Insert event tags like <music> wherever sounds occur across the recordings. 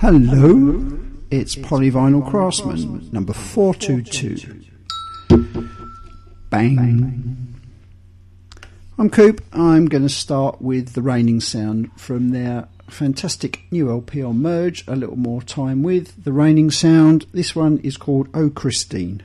Hello, it's Polyvinyl Craftsman, number 422. Bang. I'm Coop. I'm going to start with the Reigning Sound from their fantastic new LP on Merge, A Little More Time with the Reigning Sound. This one is called Oh Christine.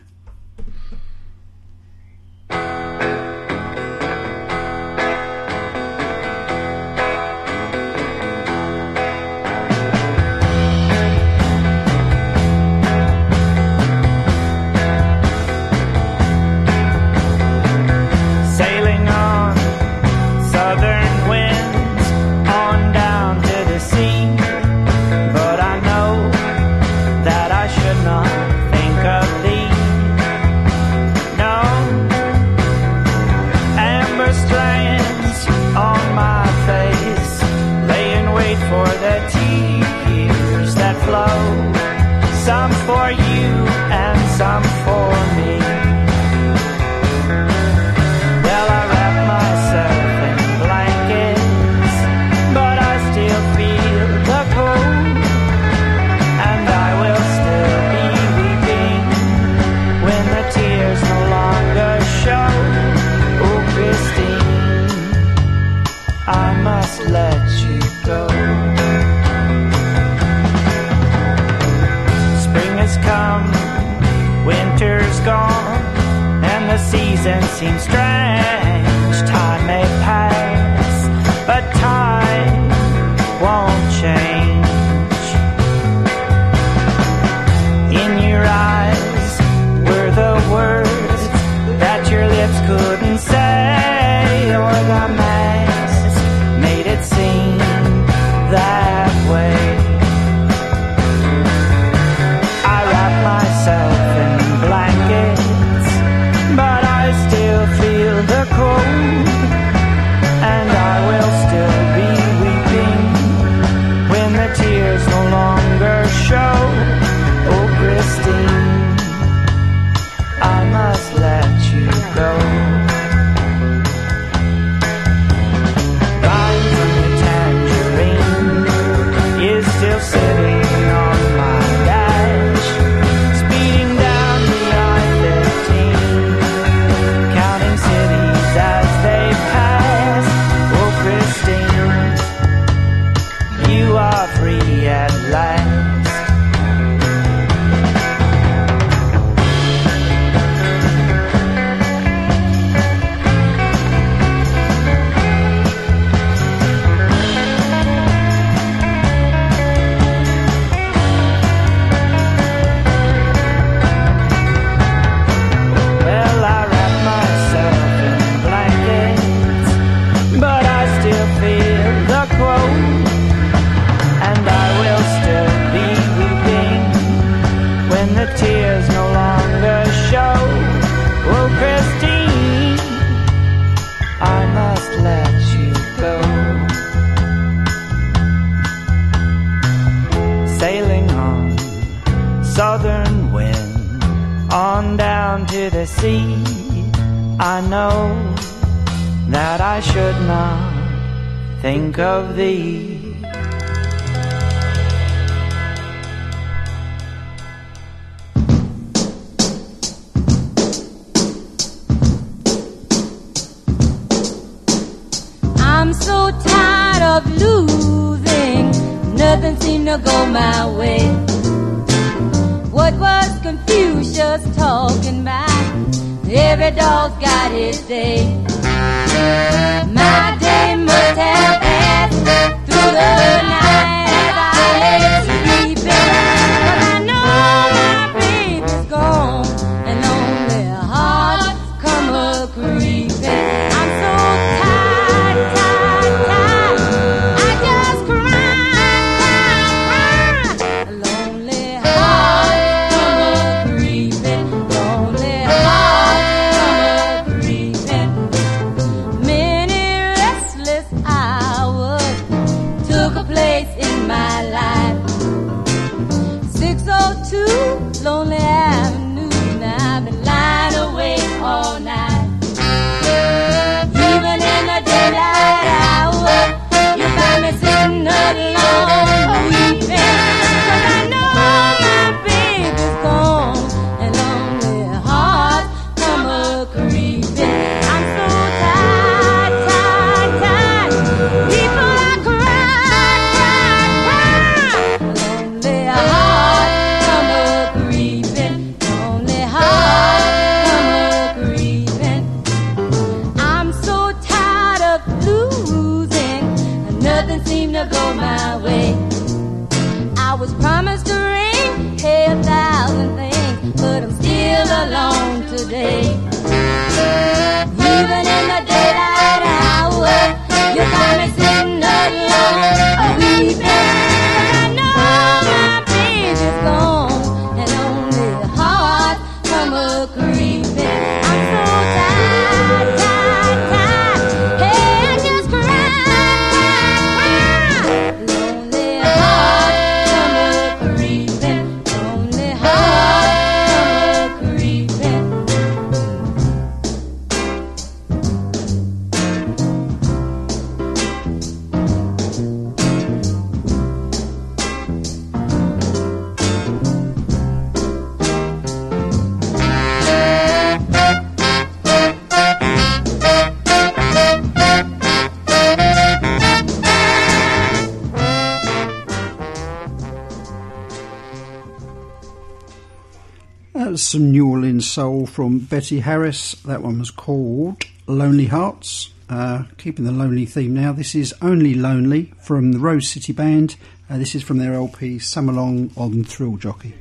Soul from Betty Harris. That one was called Lonely Hearts. Uh, keeping the lonely theme now. This is Only Lonely from the Rose City Band. Uh, this is from their LP Summer Long on Thrill Jockey.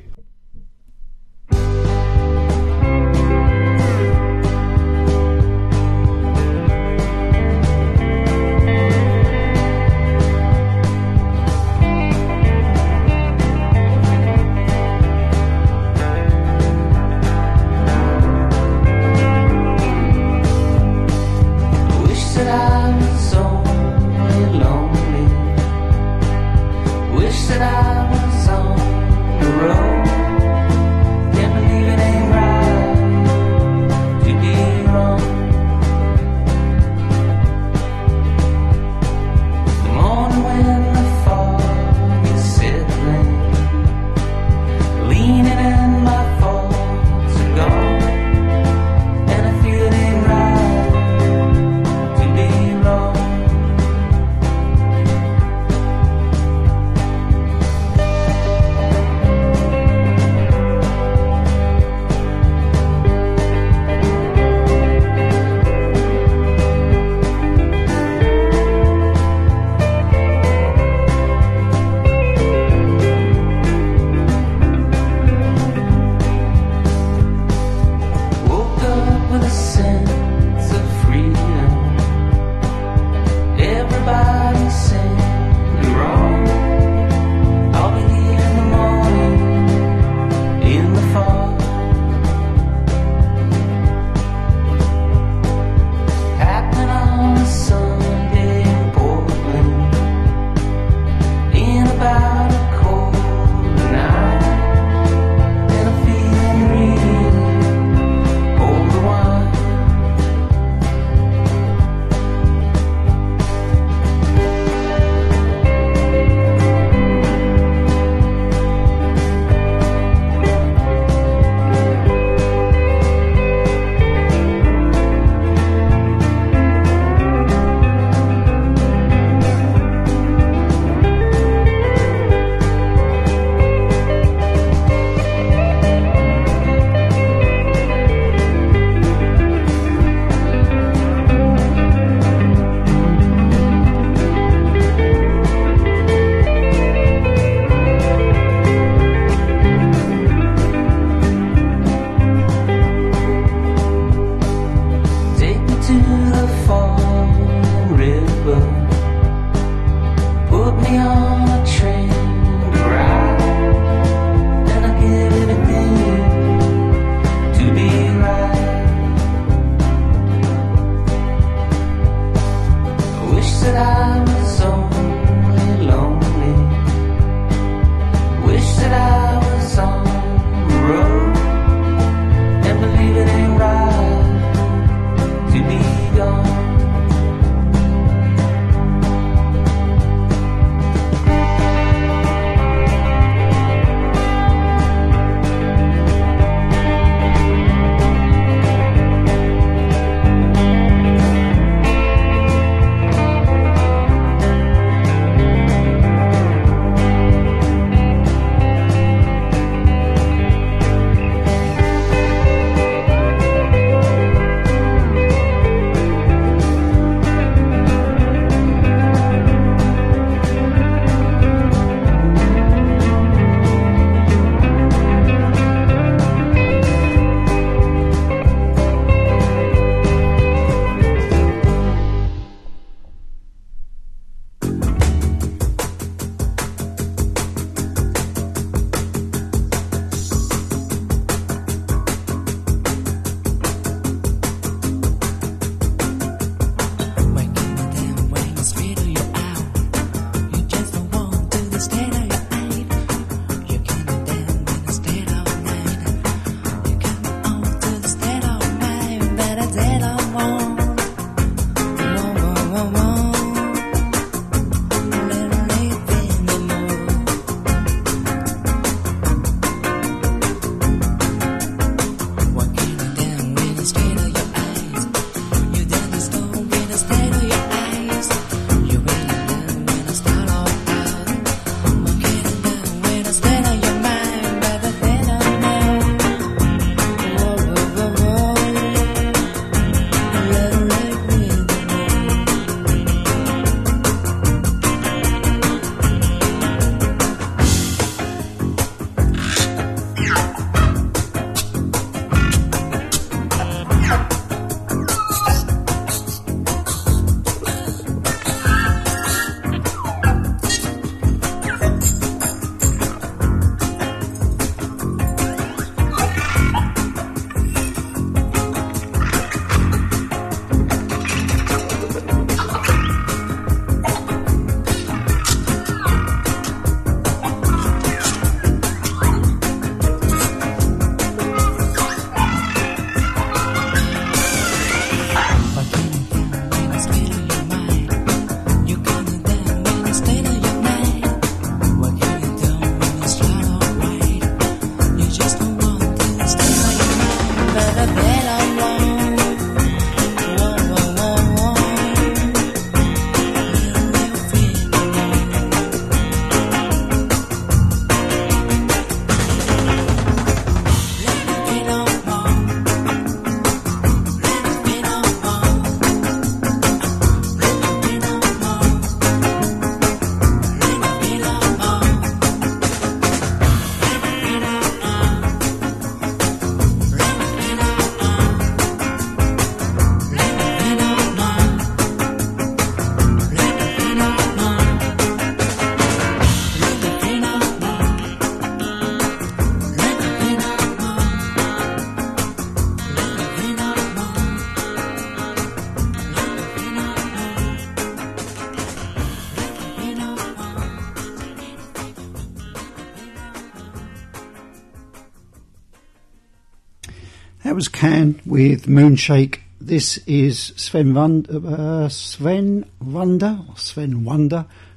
That was Can with Moonshake. This is Sven, Vund- uh, Sven Wunder, Sven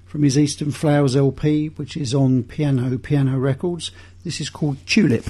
from his Eastern Flowers LP, which is on Piano Piano Records. This is called Tulip.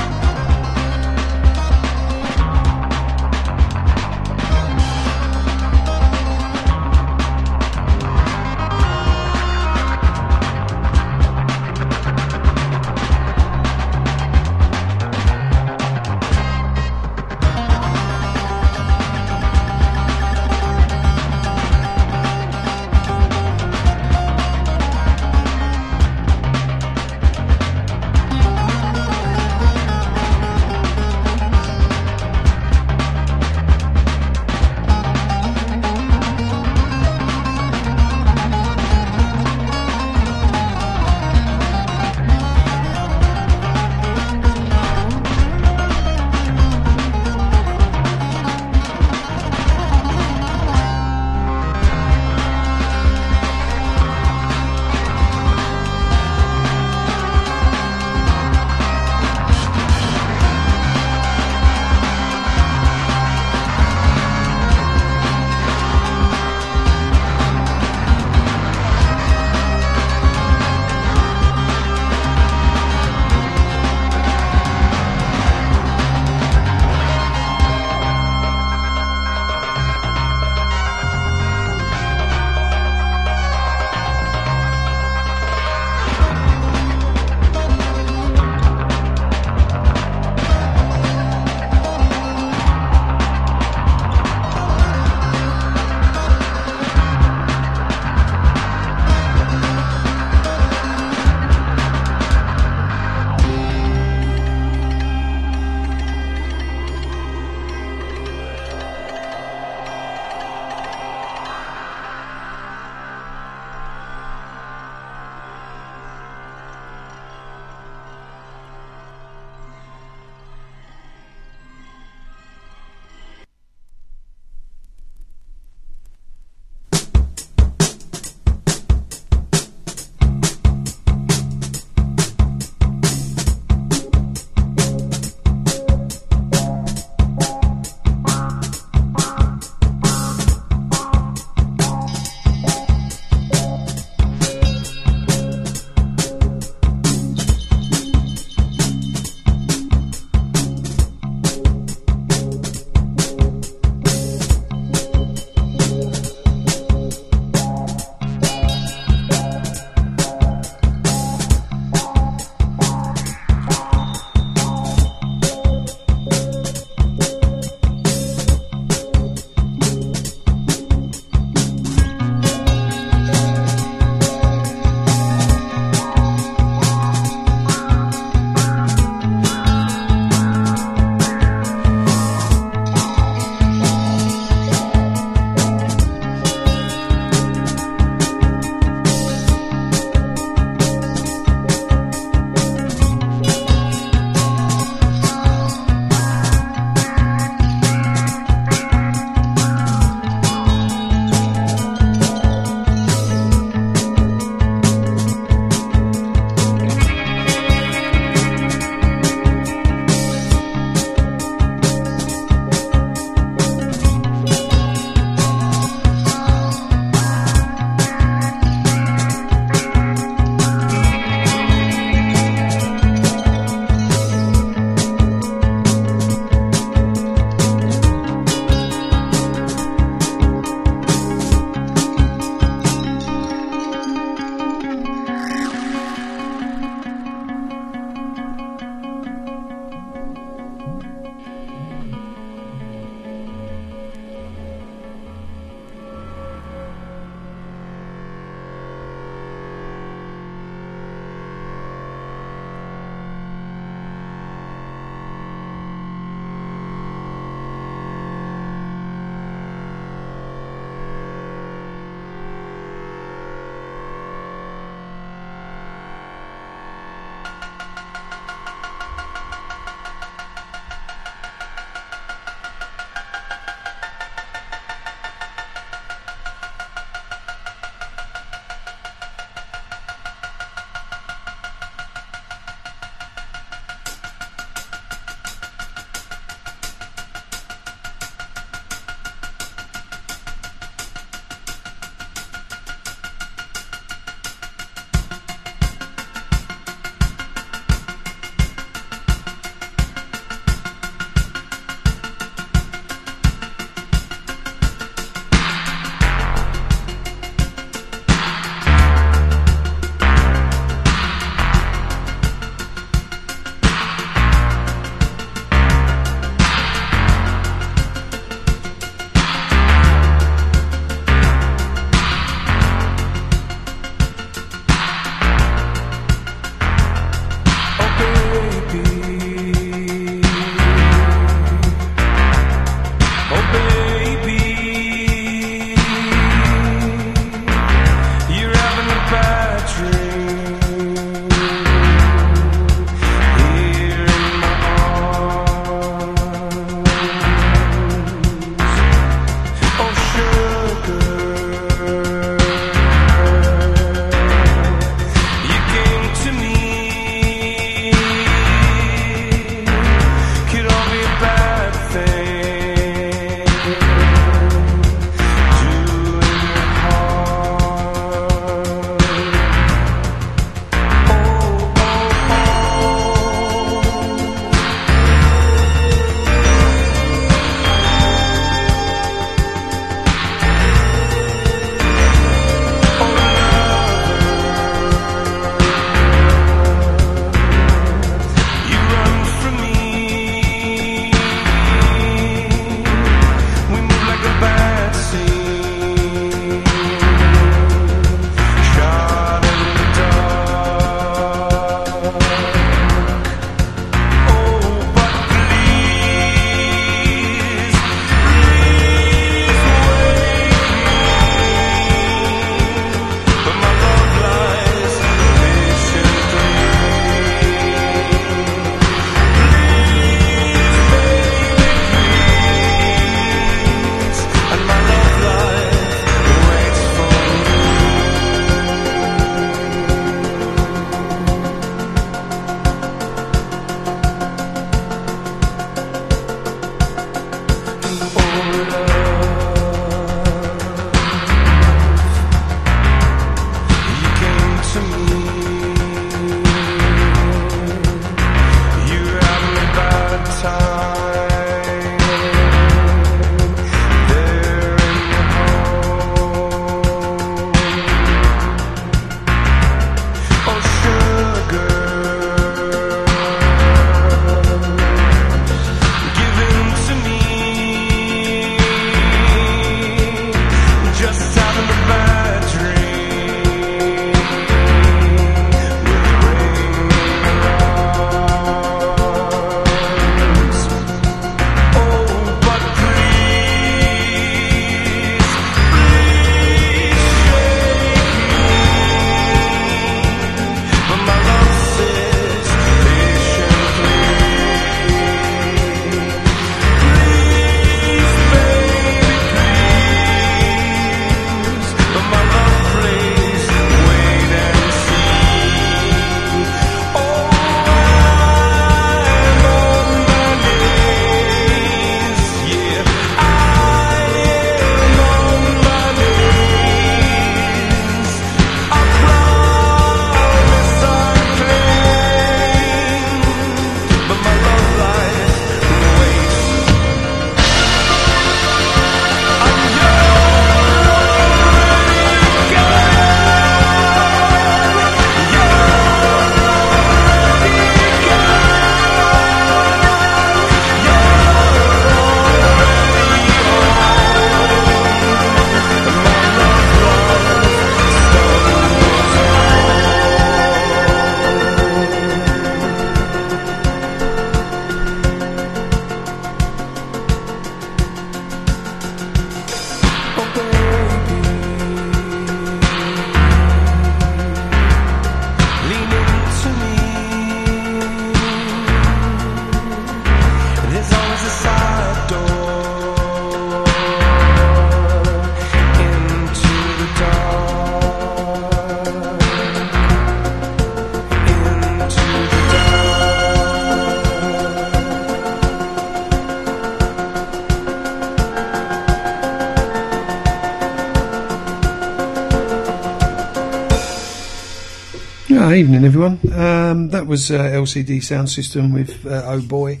Evening everyone. Um, that was uh, LCD Sound System with uh, Oh Boy.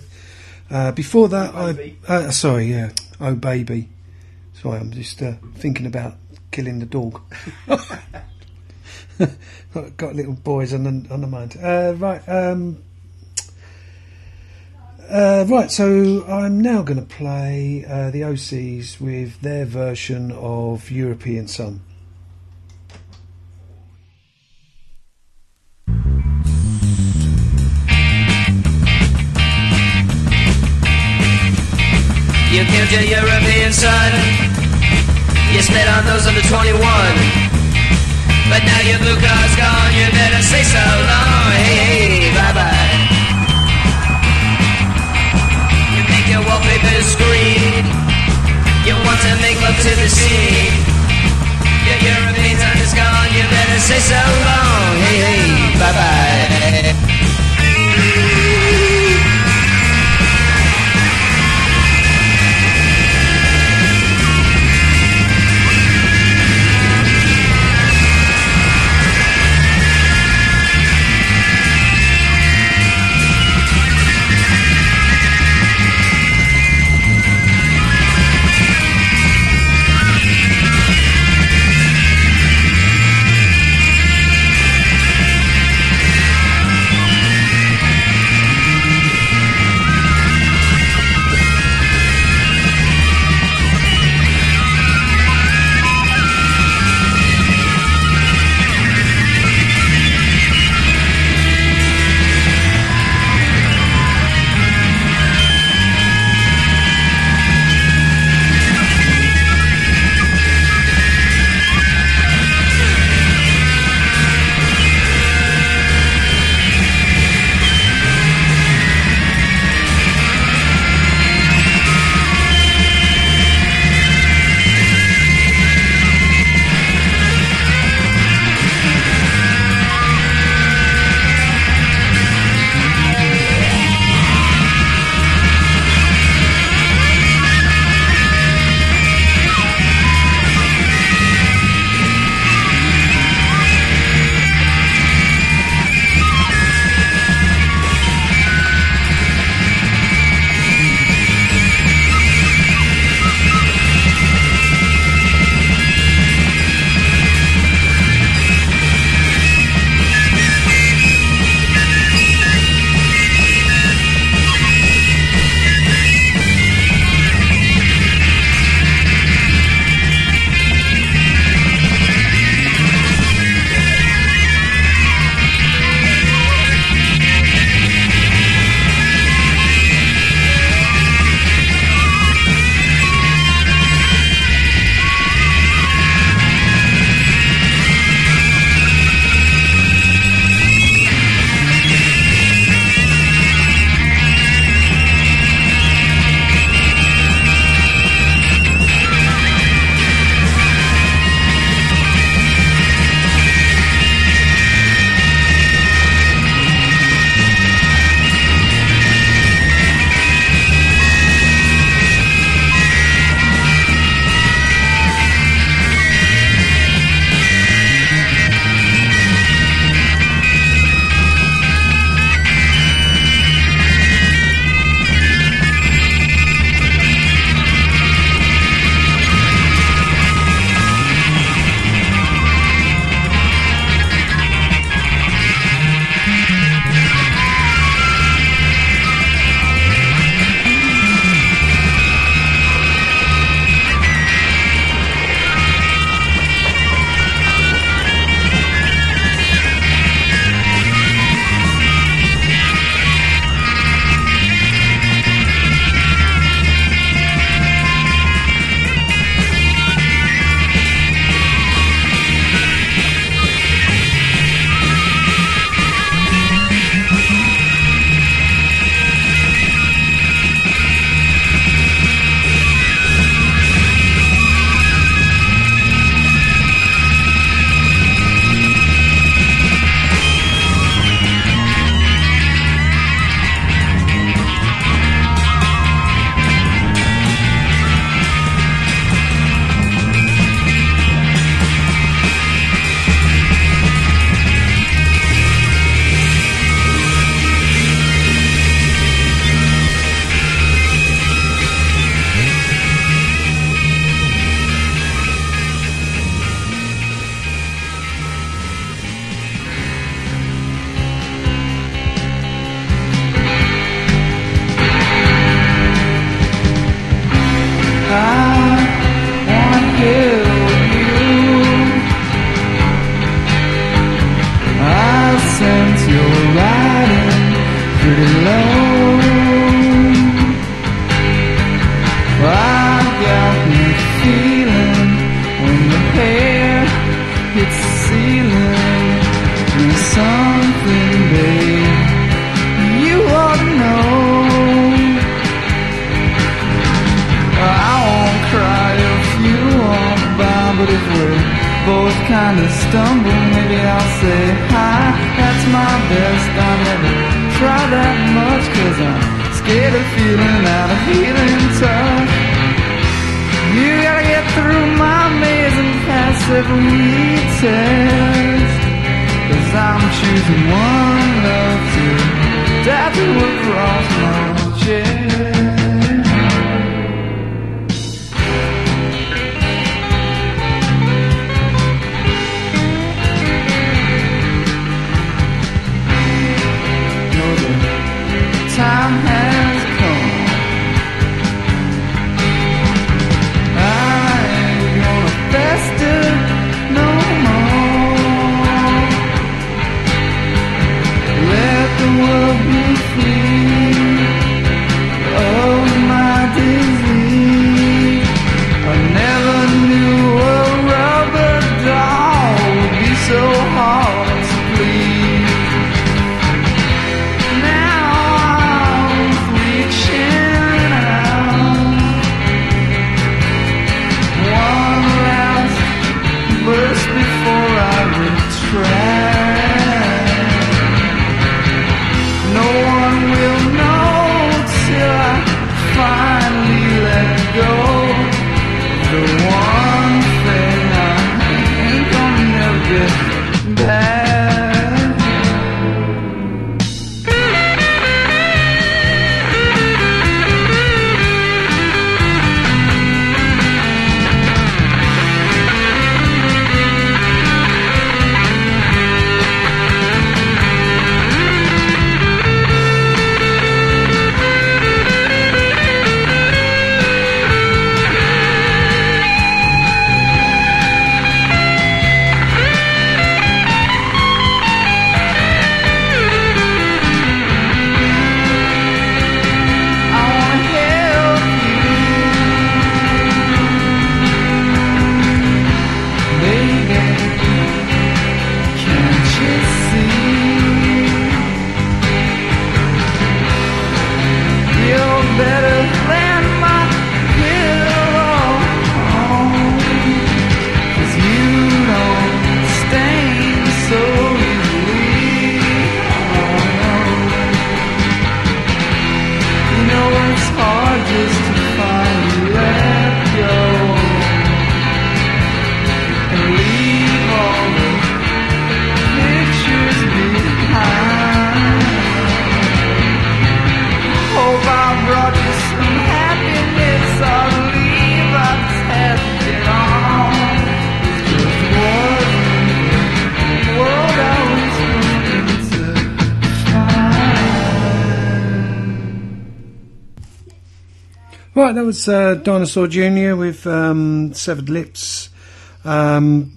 Uh, before that, I uh, sorry, yeah, Oh Baby. Sorry, I'm just uh, thinking about killing the dog. <laughs> got, little boys on the on the mind. Uh, right, um, uh, right. So I'm now going to play uh, the Osees with their version of European Son. You killed your European son. You spit on those under 21. But now your blue card's gone. You better say so long. Hey, hey, bye bye. You make your wallpaper scream. You want to make love to the sea. Your European son is gone. You better say so long. Hey, hey, bye bye. Was uh, Dinosaur Jr. with um, Severed Lips. Um,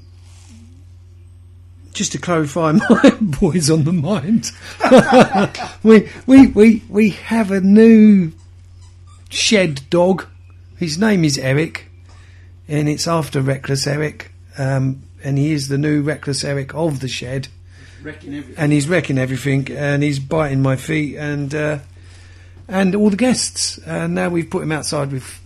just to clarify <laughs> my boys on the mind, <laughs> we, we, we, we have a new shed dog. His name is Eric, and it's after Reckless Eric. Um, and he is the new Reckless Eric of the shed. Wrecking everything. and he's wrecking everything, and he's biting my feet, and uh, and all the guests. And now we've put him outside with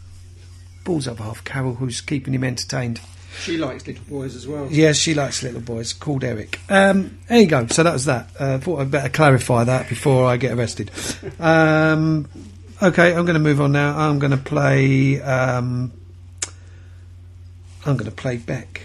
balls up half Carol, who's keeping him entertained. She likes little boys as well. Yes, she likes little boys. Called Eric. Um, there you go. So that was that. Uh, thought I'd better clarify that before I get arrested. Um, okay, I'm going to move on now. I'm going to play. Um, I'm going to play Beck.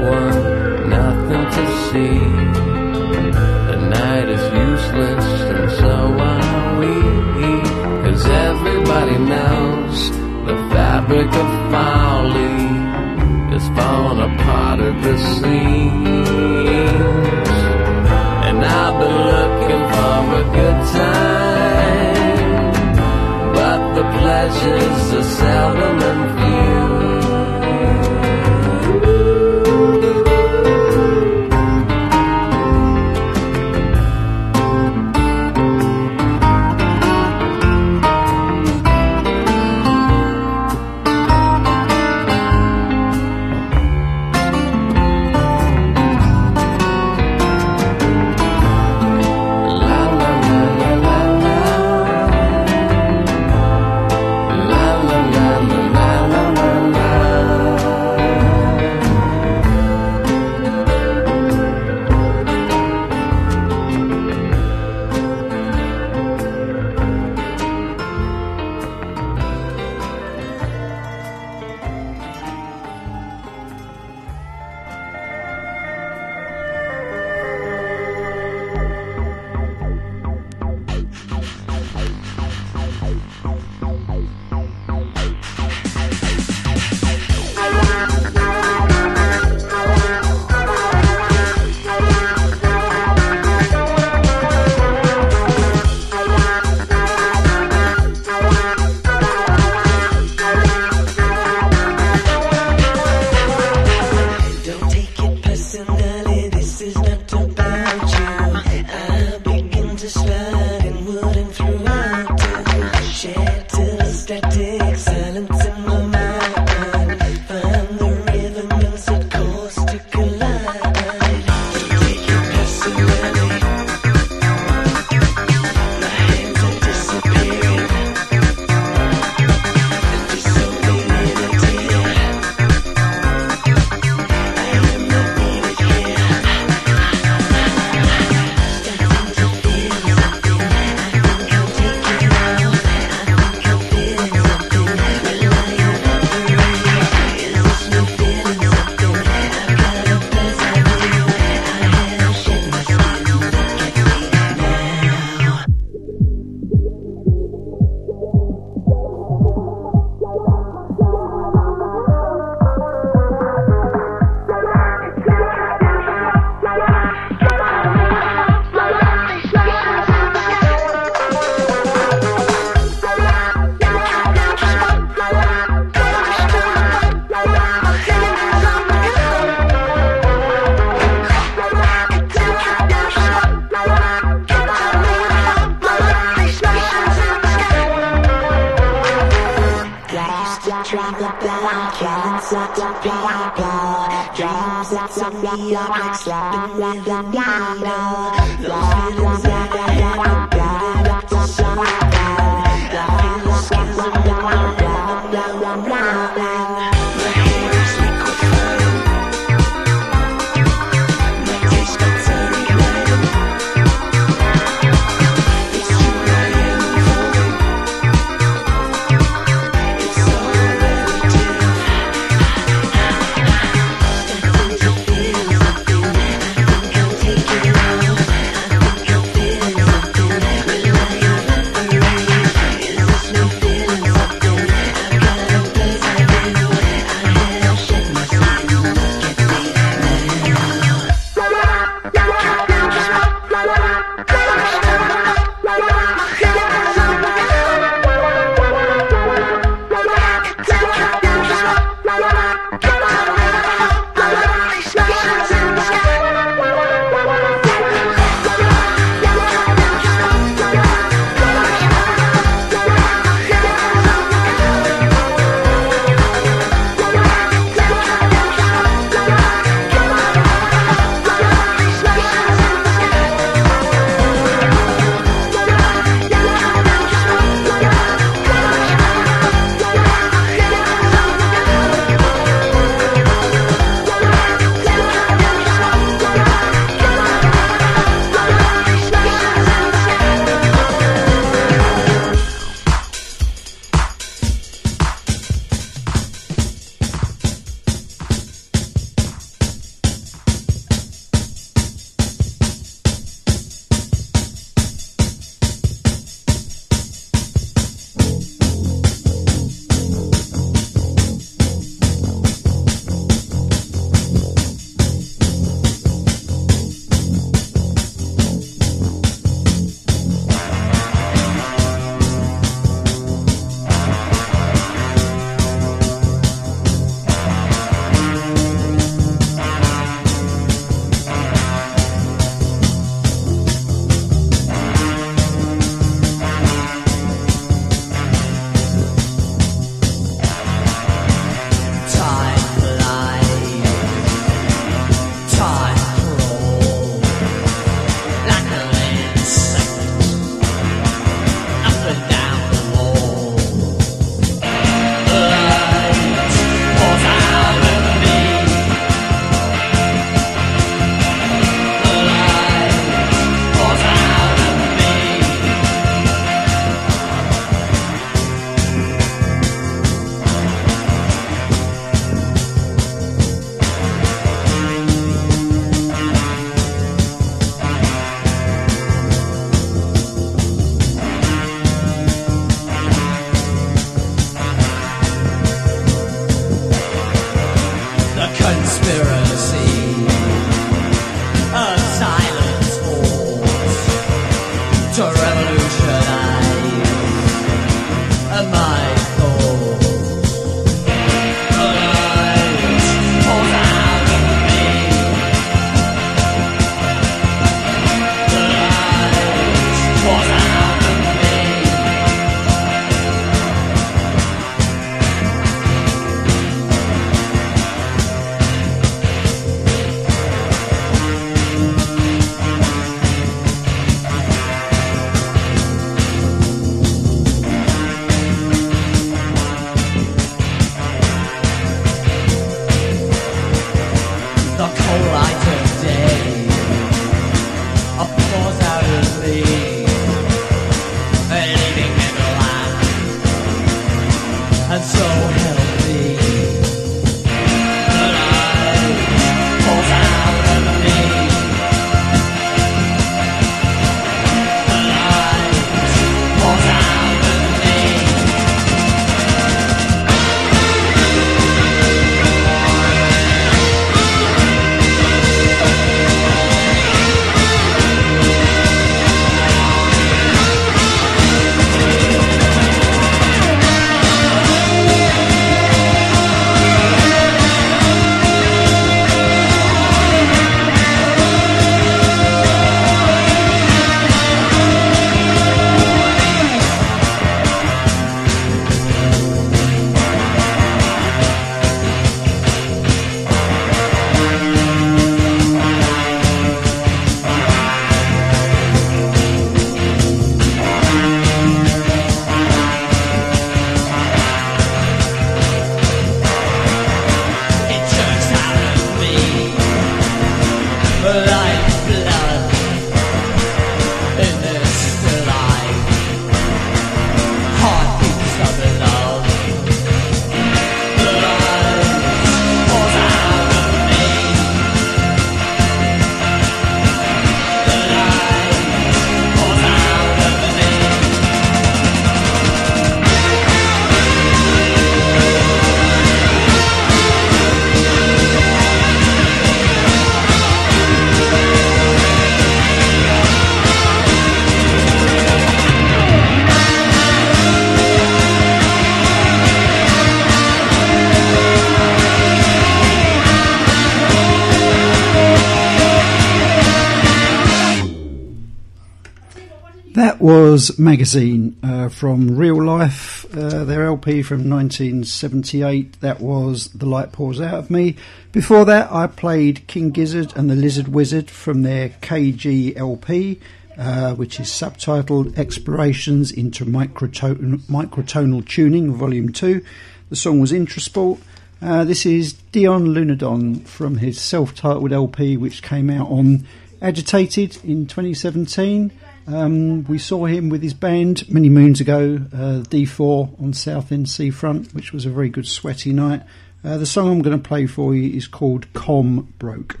Was Magazine uh, from Real Life, uh, their LP from 1978. That was The Light Pours Out of Me. Before that, I played King Gizzard and the Lizard Wizard from their KG LP, uh, which is subtitled Explorations into Microton- Microtonal Tuning, Volume 2. The song was Intrasport. Uh, this is Dion Lunadon from his self titled LP, which came out on Agitated in 2017. Um, we saw him with his band many moons ago, uh, D4 on Southend Seafront, which was a very good sweaty night. Uh, the song I'm going to play for you is called Com Broke.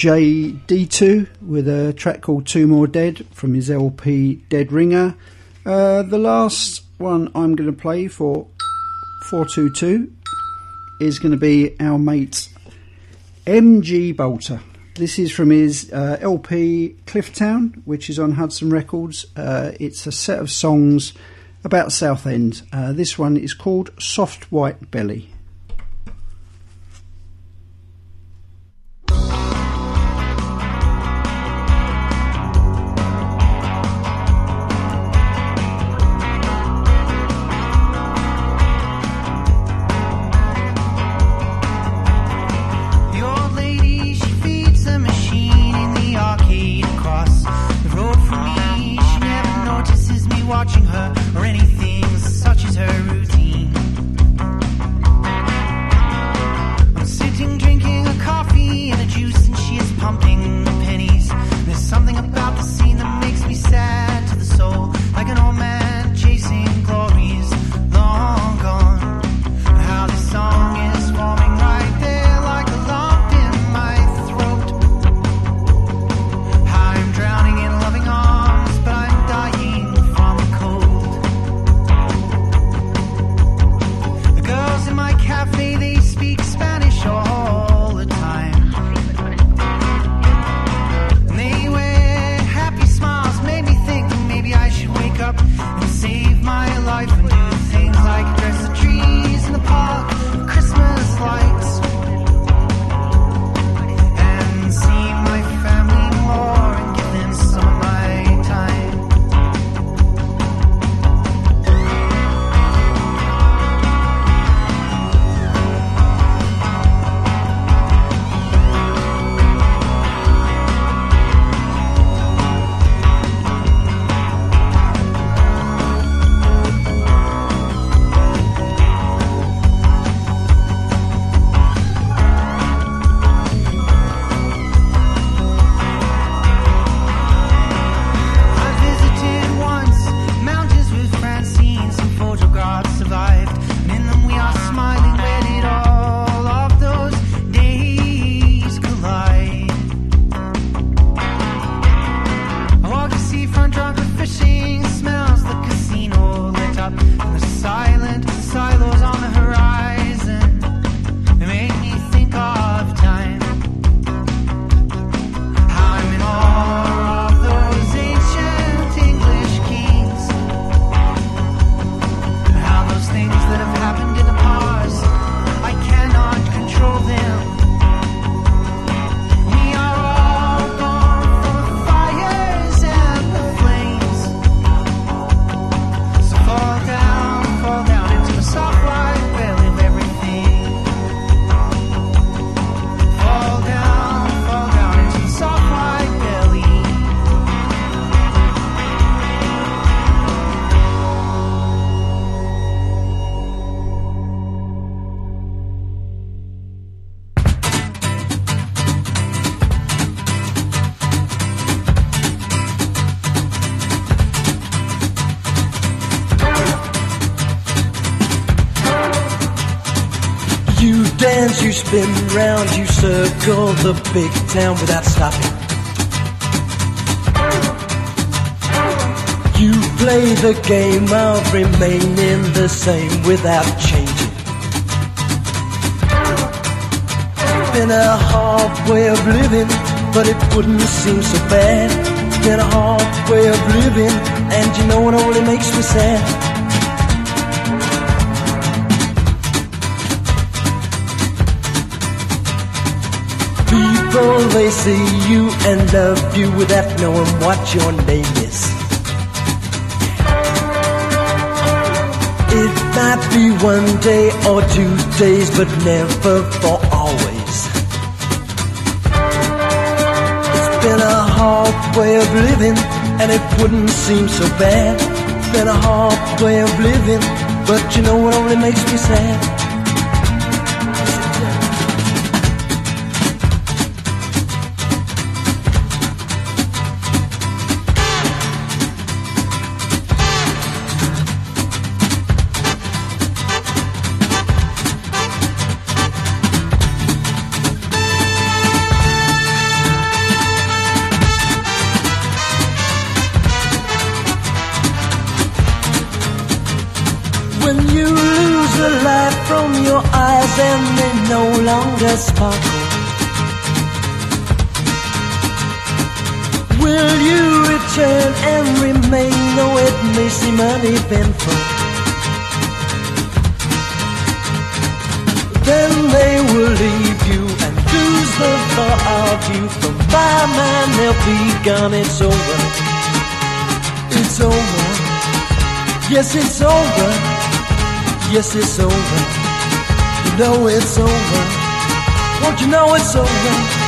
RJD2 with a track called Two More Dead from his LP Dead Ringer. Uh, the last one I'm going to play for 422 is going to be our mate MG Boulter. This is from his uh, LP Clifftown, which is on Hudson Records. Uh, it's a set of songs about Southend. Uh, this one is called Soft White Belly. Spin round, you circle the big town without stopping. You play the game of remaining the same without changing. Been a hard way of living, but it wouldn't seem so bad. Been a hard way of living, and you know it only makes me sad. People, they see you and love you without knowing what your name is. It might be one day or two days, but never for always. It's been a hard way of living, and it wouldn't seem so bad. It's been a hard way of living, but you know what only makes me sad? spark. Will you return and remain? Though it may seem uneventful. Then they will leave you and lose the thought of you. From my mind, they'll be gone. It's over. It's over. Yes, it's over. Yes, it's over. You know it's over. won't you know it's over?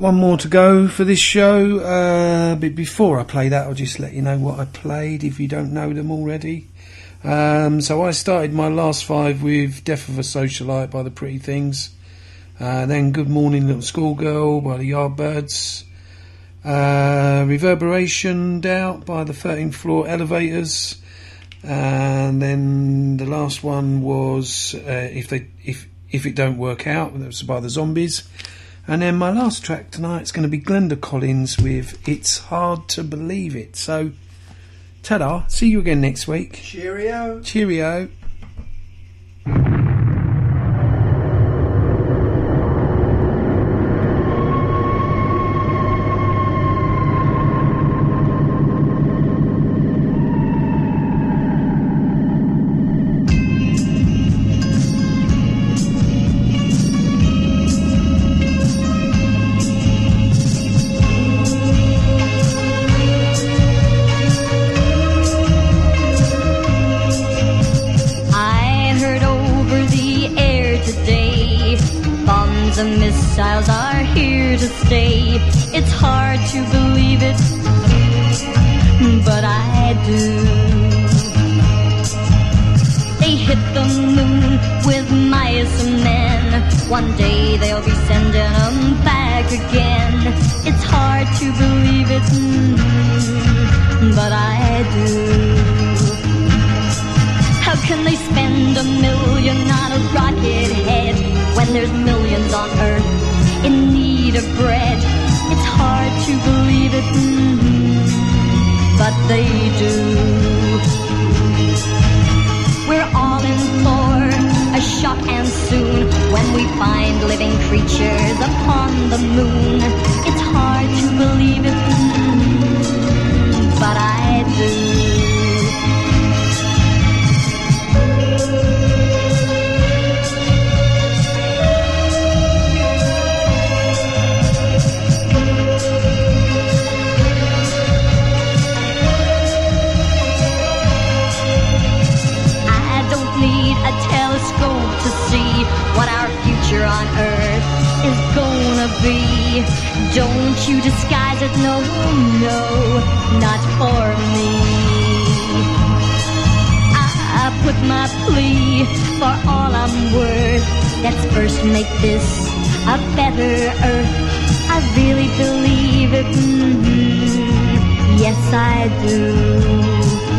One more to go for this show. Uh, but before I play that, I'll just let you know what I played if you don't know them already. Um, so I started my last five with Death of a Socialite by the Pretty Things. Uh, then Good Morning Little Schoolgirl by the Yardbirds. Uh, Reverberation Doubt by the 13th Floor Elevators. And then the last one was uh, if they if if it don't work out, that was by the Zombies. And then my last track tonight is going to be Glenda Collins with It's Hard to Believe It. So, ta See you again next week. Cheerio. Cheerio. One day they'll be sending them back again. It's hard to believe it, mm, but I do. How can they spend a million on a rocket head when there's millions on Earth in need of bread? It's hard to believe it, mm, but they do. We're all in for shot and soon when we find living creatures upon the moon. It's hard to believe it, but I on earth is gonna be. Don't you disguise it, no, no, not for me. I put my plea for all I'm worth. Let's first make this a better earth. I really believe it. Mm -hmm. Yes, I do.